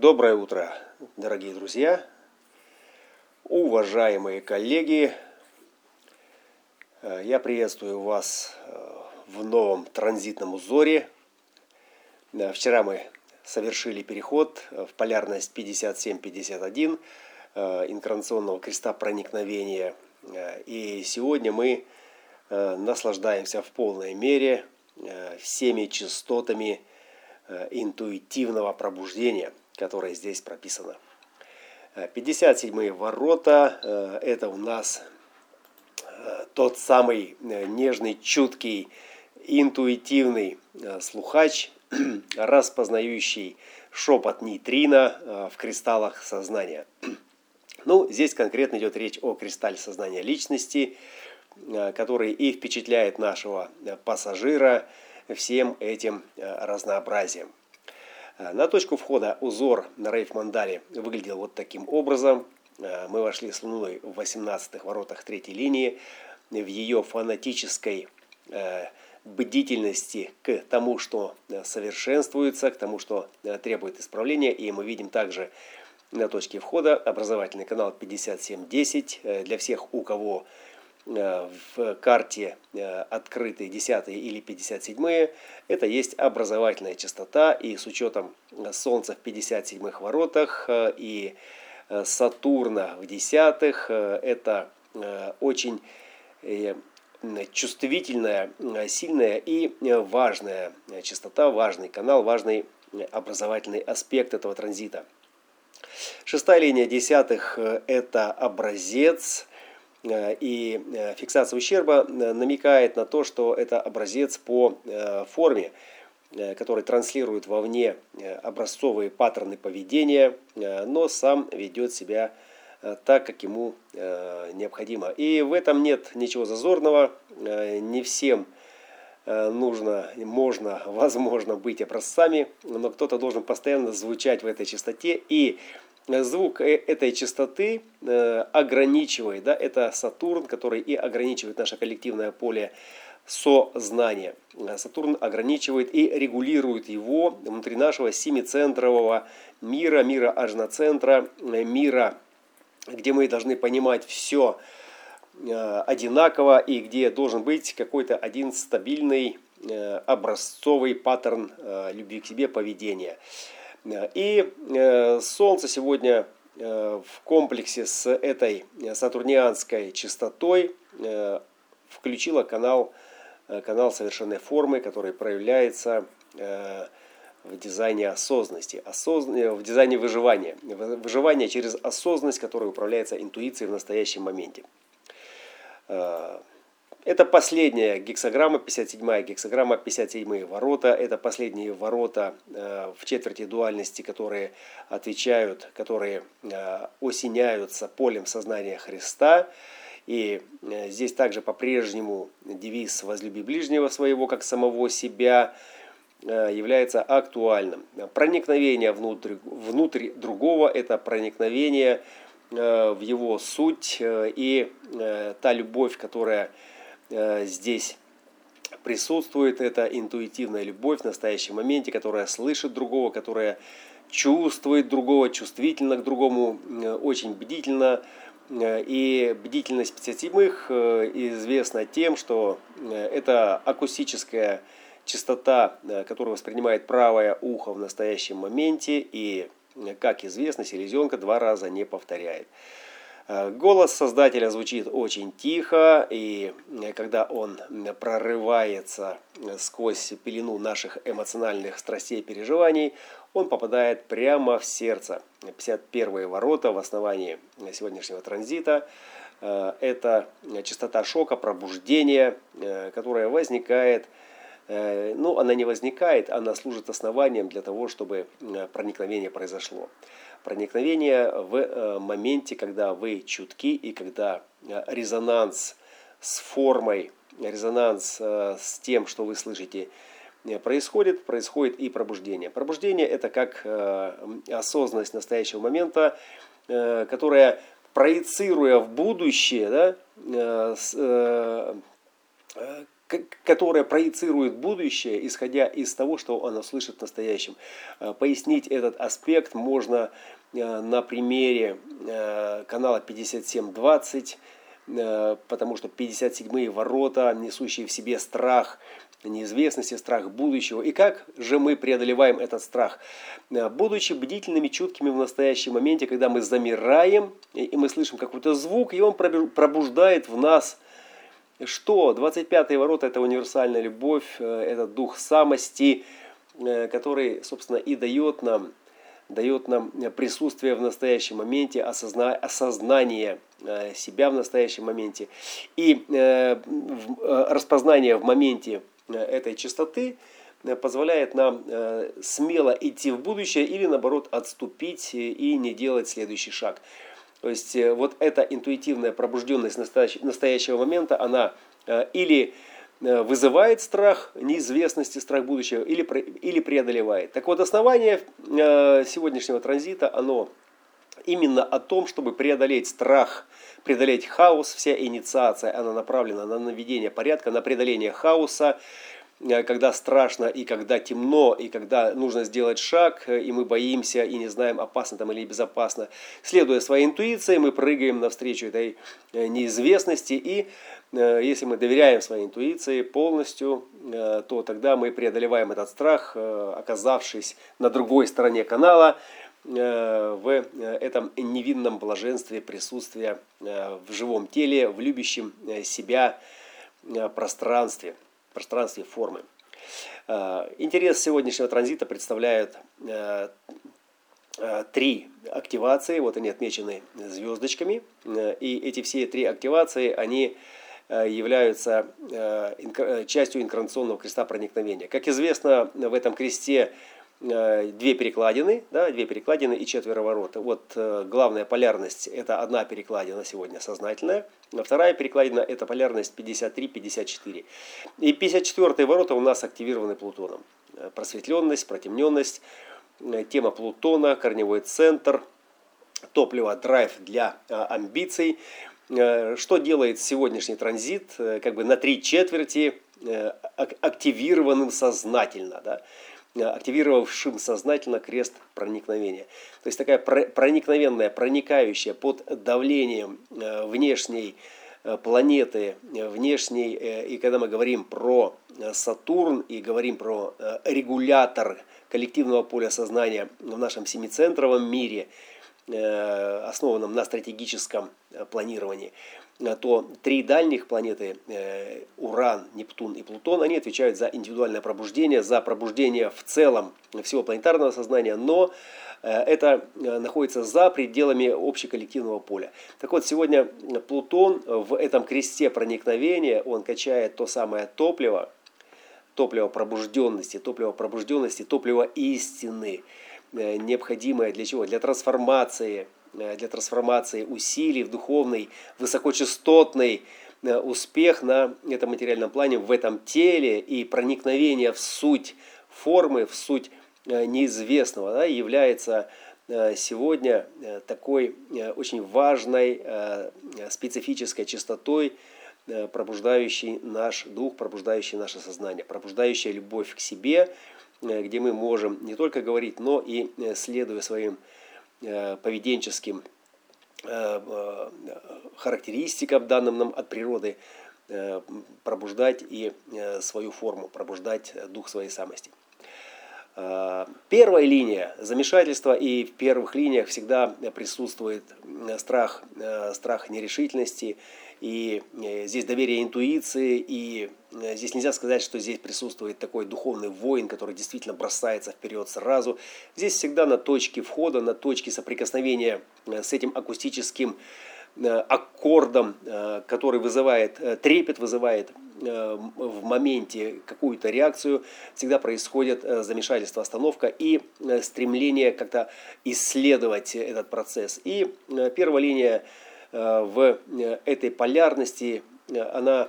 Доброе утро, дорогие друзья, уважаемые коллеги. Э, я приветствую вас э, в новом транзитном узоре. Э, вчера мы совершили переход в полярность 57-51 инкарнационного креста проникновения. И сегодня мы наслаждаемся в полной мере всеми частотами интуитивного пробуждения – которое здесь прописано. 57-е ворота э, – это у нас э, тот самый э, нежный, чуткий, интуитивный слухач, распознающий шепот нейтрино в кристаллах сознания. Ну, здесь конкретно идет речь о кристалле сознания личности, который и впечатляет нашего пассажира всем этим разнообразием. Э, на точку входа узор на рейф Мандале выглядел вот таким образом. Э, мы вошли с Луной в 18-х воротах третьей линии, в ее фанатической э, бдительности к тому, что совершенствуется, к тому, что требует исправления. И мы видим также на точке входа образовательный канал 5710 для всех, у кого в карте э, открытые 10 или 57 это есть образовательная частота и с учетом Солнца в 57 воротах э, и Сатурна в десятых это очень чувствительная, сильная и важная частота, важный канал, важный образовательный аспект этого транзита. Шестая линия десятых – это образец Э, и э, фиксация ущерба э, намекает на то, что это образец по форме, который транслирует вовне образцовые паттерны поведения, но сам ведет себя так, как ему необходимо. И в этом нет ничего зазорного, не всем нужно, можно, возможно быть образцами, но кто-то должен постоянно звучать в этой частоте и звук э, этой частоты э, ограничивает, да, это Сатурн, который и ограничивает наше коллективное поле сознания. Сатурн ограничивает и регулирует его внутри нашего семицентрового мира, мира ажноцентра, мира, где мы должны понимать все э, одинаково и где должен быть какой-то один стабильный образцовый паттерн любви к себе поведения. И э, Солнце сегодня э, в комплексе с этой сатурнианской частотой э, включило канал, канал совершенной формы, который проявляется в дизайне осознанности, осозн... в дизайне выживания. Выживание через осознанность, которая управляется интуицией в настоящем моменте. Это последняя гексограмма, 57-я гексограмма, 57-е ворота. Это последние ворота э, в четверти дуальности, которые отвечают, которые э, осеняются полем сознания Христа. И э, здесь также по-прежнему девиз «Возлюби ближнего своего, как самого себя» является актуальным. Проникновение внутрь, внутрь другого – это проникновение в его суть и та любовь, которая Э, здесь присутствует эта интуитивная любовь в настоящем моменте, которая слышит другого, которая чувствует другого, чувствительно к другому, э, очень бдительно. Э, и бдительность 57-х известна тем, что это акустическая частота, которая воспринимает правое ухо в настоящем моменте, и, как известно, селезенка два раза не повторяет. Э, голос создателя звучит очень тихо, и э, когда он прорывается э, сквозь пелену наших эмоциональных страстей и переживаний, он попадает прямо в сердце. 51 ворота в основании сегодняшнего транзита – это частота шока, пробуждения, которая возникает ну, она не возникает, она служит основанием для того, чтобы проникновение произошло проникновение в э, моменте, когда вы чутки и когда э, резонанс с формой, резонанс э, с тем, что вы слышите, происходит, происходит и пробуждение. Пробуждение – это как осознанность настоящего момента, которая, проецируя в будущее, да, которая проецирует будущее, исходя из того, что она слышит в настоящем. Пояснить этот аспект можно на примере канала 5720, потому что 57-е ворота, несущие в себе страх – неизвестности, страх будущего. И как же мы преодолеваем этот страх? Э, будучи бдительными, чуткими в настоящем моменте, когда мы замираем, и мы слышим какой-то звук, и он пробуждает в нас что? 25-е ворота – это универсальная любовь, э, это дух самости, э, который, собственно, и дает нам, дает нам присутствие в настоящем моменте, осозна, осознание себя в настоящем моменте и распознание в моменте Э, этой частоты э, позволяет нам э, смело идти в будущее или наоборот отступить и не делать следующий шаг. То есть вот эта интуитивная пробужденность настоящего момента, она или вызывает страх неизвестности, страх будущего, или, или преодолевает. Так вот, основание сегодняшнего транзита, оно именно о том, чтобы преодолеть страх, преодолеть хаос, вся инициация, она направлена на наведение порядка, на преодоление хаоса, э, когда страшно и когда темно, и когда нужно сделать шаг, э, и мы боимся и не знаем, опасно там или безопасно. Следуя своей интуиции, мы прыгаем навстречу этой э, неизвестности, и если мы доверяем своей интуиции полностью, то тогда мы преодолеваем этот страх, оказавшись на другой стороне канала, Э, в э, этом невинном блаженстве присутствия э, в живом теле, в любящем себя пространстве, пространстве формы. Интерес сегодняшнего транзита представляют три активации, вот они отмечены звездочками, и эти все три активации, они являются частью инкарнационного креста проникновения. Как известно, в этом кресте Э, две перекладины, да, две перекладины и четверо ворота. Вот э, главная полярность – это одна перекладина сегодня сознательная, а вторая перекладина – это полярность 53-54. И 54 ворота у нас активированы Плутоном. Э, просветленность, протемненность, тема Плутона, корневой центр, топливо, драйв для амбиций. Что делает сегодняшний транзит как бы на три четверти активированным сознательно. Да? Э, активировавшим сознательно крест проникновения. То есть такая проникновенная, проникающая под давлением э, внешней э, планеты, внешней, и когда мы говорим про Сатурн и говорим про регулятор коллективного поля сознания в нашем семицентровом мире, основанном на стратегическом планировании, Э, то три дальних планеты, э, Уран, Нептун и Плутон, они отвечают за индивидуальное пробуждение, за пробуждение в целом всего планетарного сознания, но э, это находится за пределами общеколлективного поля. Так вот, сегодня Плутон в этом кресте проникновения, он качает то самое топливо, топливо пробужденности, топливо пробужденности, топливо истины, необходимое для чего? Для трансформации Э, для трансформации усилий в духовный, высокочастотный э, успех на этом материальном плане, в этом теле и проникновение в суть формы, в суть э, неизвестного, да, является сегодня такой очень важной специфической частотой, пробуждающей наш дух, пробуждающей наше сознание, пробуждающей любовь к себе, где мы можем не только говорить, но и следуя своим Э, поведенческим э, э, характеристикам, данным нам от природы, пробуждать и свою форму, пробуждать дух своей самости. Первая линия замешательства, и в первых линиях всегда присутствует страх, страх нерешительности, и э, здесь доверие интуиции, и э, здесь нельзя сказать, что здесь присутствует такой духовный воин, который действительно бросается вперед сразу. Здесь всегда на точке входа, на точке соприкосновения э, с этим акустическим аккордом, который вызывает трепет, вызывает в моменте какую-то реакцию, всегда происходит замешательство, остановка и стремление как-то исследовать этот процесс. И первая линия в э, этой полярности. Э, она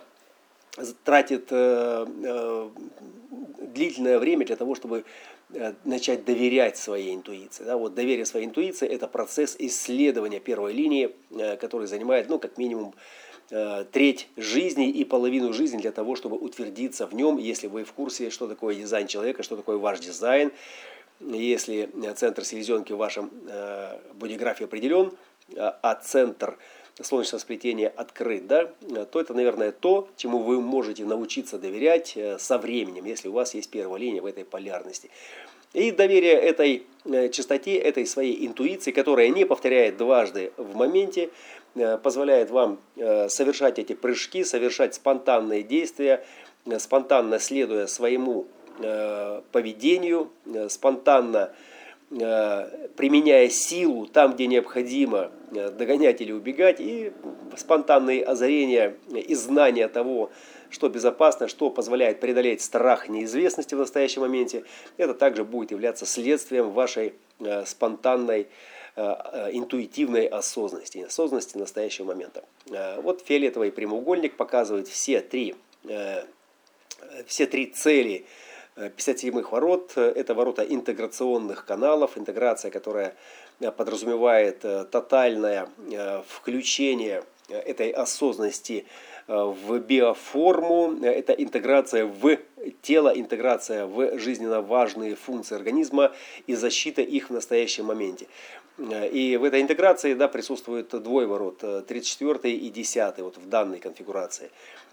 тратит длительное время для того, чтобы начать доверять своей интуиции. Да, вот доверие своей интуиции – это процесс исследования первой линии, который занимает, ну, как минимум, треть жизни и половину жизни для того, чтобы утвердиться в нем, если вы в курсе, что такое дизайн человека, что такое ваш дизайн, если центр селезенки в вашем бодиграфе определен, а центр солнечного сплетения открыт, да, то это, наверное, то, чему вы можете научиться доверять со временем, если у вас есть первая линия в этой полярности. И доверие этой э, чистоте, этой своей интуиции, которая не повторяет дважды в моменте, э, позволяет вам э, совершать эти прыжки, совершать спонтанные действия, спонтанно следуя своему поведению, спонтанно применяя силу там, где необходимо догонять или убегать, и спонтанные озарения и знания того, что безопасно, что позволяет преодолеть страх неизвестности в настоящем моменте, это также будет являться следствием вашей э, спонтанной э, э, интуитивной осознанности, осознанности настоящего момента. Вот фиолетовый прямоугольник показывает все три, все три цели 57-х ворот. Это ворота интеграционных каналов, интеграция, которая подразумевает тотальное включение этой осознанности в биоформу, это интеграция в тело, интеграция в жизненно важные функции организма и защита их в настоящем моменте. И в этой интеграции да, присутствует двое ворот, 34 и 10 вот в данной конфигурации.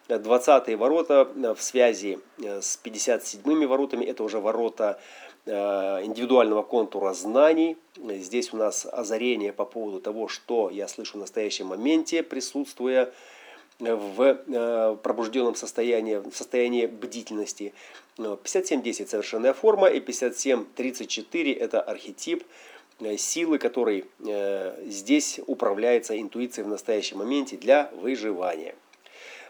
20 ворота в связи с 57 воротами, это уже ворота э, индивидуального контура знаний. Здесь у нас озарение по поводу того, что я слышу в настоящем моменте, присутствуя в э, пробужденном состоянии, в состоянии бдительности. 57.10 совершенная форма и 57.34 это архетип э, силы, который э, здесь управляется интуицией в настоящем моменте для выживания.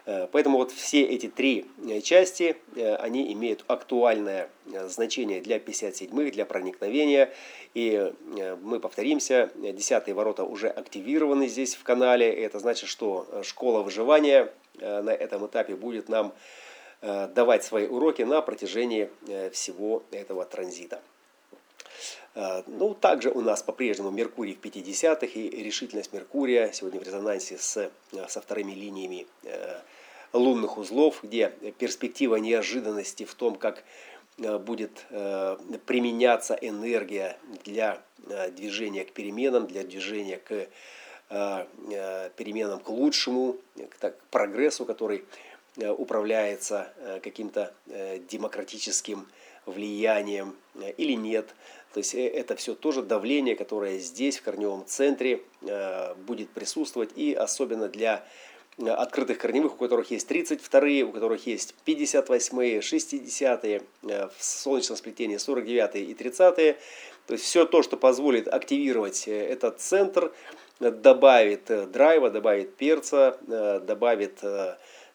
Э, поэтому вот все эти три э, части, э, они имеют актуальное значение для 57-х, для проникновения. И мы повторимся, десятые ворота уже активированы здесь в канале. Это значит, что школа выживания на этом этапе будет нам давать свои уроки на протяжении всего этого транзита. Ну, также у нас по-прежнему Меркурий в 50-х и решительность Меркурия сегодня в резонансе с, со вторыми линиями лунных узлов, где перспектива неожиданности в том, как э, будет э, применяться энергия для э, движения к переменам, для движения к переменам к лучшему, к прогрессу, который управляется каким-то демократическим влиянием или нет. То есть это все тоже давление, которое здесь, в корневом центре, будет присутствовать. И особенно для открытых корневых, у которых есть 32-е, у которых есть 58-е, 60-е, в солнечном сплетении 49-е и 30-е. То есть все то, что позволит активировать э, этот центр, добавит э, драйва, добавит перца, э, добавит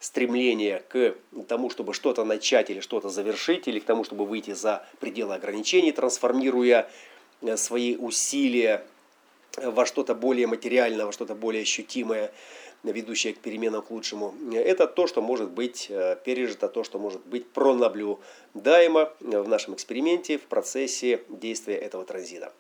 стремление к тому, чтобы что-то начать или что-то завершить, или к тому, чтобы выйти за пределы ограничений, трансформируя свои усилия во что-то более материальное, во что-то более ощутимое ведущее к переменам к лучшему, это то, что может быть э, пережито, то, что может быть пронаблюдаемо в нашем эксперименте в процессе действия этого транзита.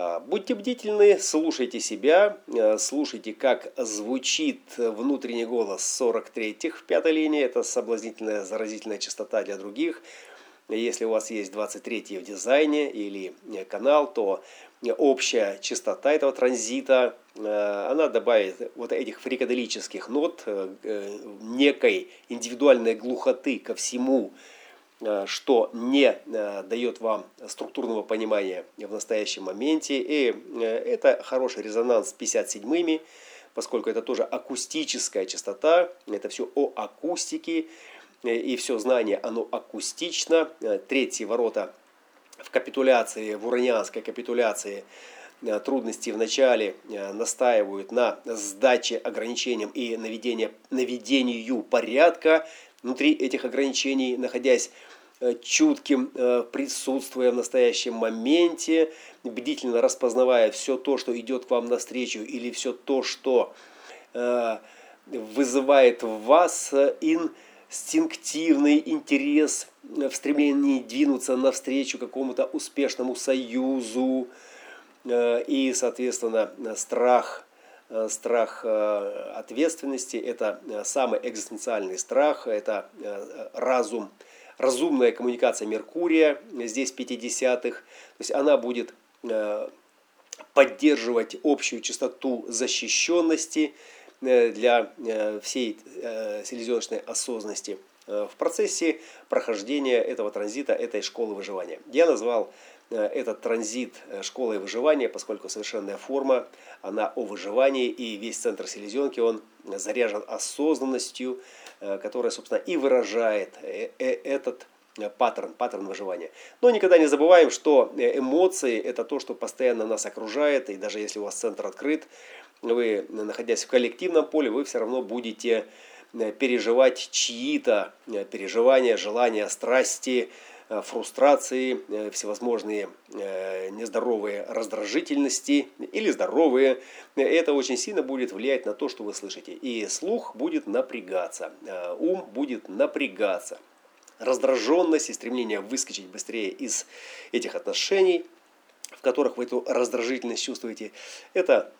А, будьте бдительны, слушайте себя, э, слушайте, как звучит внутренний голос 43-х в пятой линии. Это соблазнительная, заразительная частота для других. Если у вас есть 23 в дизайне или э, канал, то общая частота этого транзита, э, она добавит вот этих фрикаделических нот, э, некой индивидуальной глухоты ко всему, что не дает вам структурного понимания в настоящем моменте. И это хороший резонанс с 57-ми, поскольку это тоже акустическая частота, это все о акустике, и все знание, оно акустично. Э, третьи ворота в капитуляции, в уранианской капитуляции э, трудности в начале э, настаивают на сдаче ограничениям и наведению, наведению порядка внутри этих ограничений, находясь чутким, присутствуя в настоящем моменте, бдительно распознавая все то, что идет к вам навстречу, или все то, что вызывает в вас ин инстинктивный интерес в стремлении двинуться навстречу какому-то успешному союзу э, и, соответственно, страх страх ответственности, это самый экзистенциальный страх, это разум, разумная коммуникация Меркурия здесь 50-х. То есть она будет поддерживать общую частоту защищенности для всей селезеночной осознанности в процессе прохождения этого транзита, этой школы выживания. Я назвал Э, этот транзит э, школы выживания, поскольку совершенная форма, она о выживании, и весь центр селезенки, он заряжен осознанностью, э, которая, собственно, и выражает этот паттерн, паттерн выживания. Но никогда не забываем, что эмоции – это то, что постоянно нас окружает, и даже если у вас центр открыт, вы, находясь в коллективном поле, вы все равно будете переживать чьи-то переживания, желания, страсти, Э, фрустрации, э, всевозможные э, нездоровые раздражительности или здоровые. Это очень сильно будет влиять на то, что вы слышите. И слух будет напрягаться, ум будет напрягаться. Раздраженность и стремление выскочить быстрее из этих отношений, в которых вы эту раздражительность чувствуете, это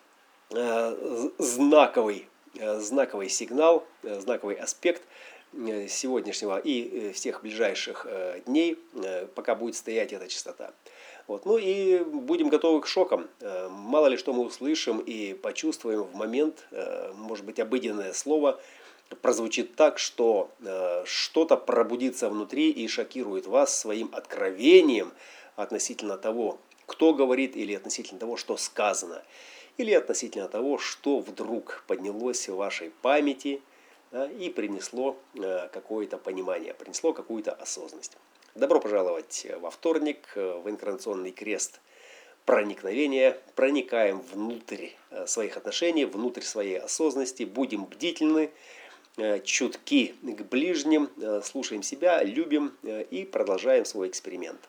знаковый, знаковый сигнал, знаковый аспект – Э, сегодняшнего и э, всех ближайших э, дней, пока будет стоять эта частота. Вот. Ну и будем готовы к шокам. Мало ли что мы услышим и почувствуем в момент, может быть, обыденное слово прозвучит так, что что-то пробудится внутри и шокирует вас своим откровением относительно того, кто говорит, или относительно того, что сказано, или относительно того, что вдруг поднялось в вашей памяти – и принесло э, какое-то понимание, принесло какую-то осознанность. Добро пожаловать во вторник э, в инкарнационный крест проникновения. Проникаем внутрь э, своих отношений, внутрь своей осознанности, будем бдительны, чутки к ближним, слушаем себя, любим и продолжаем свой эксперимент.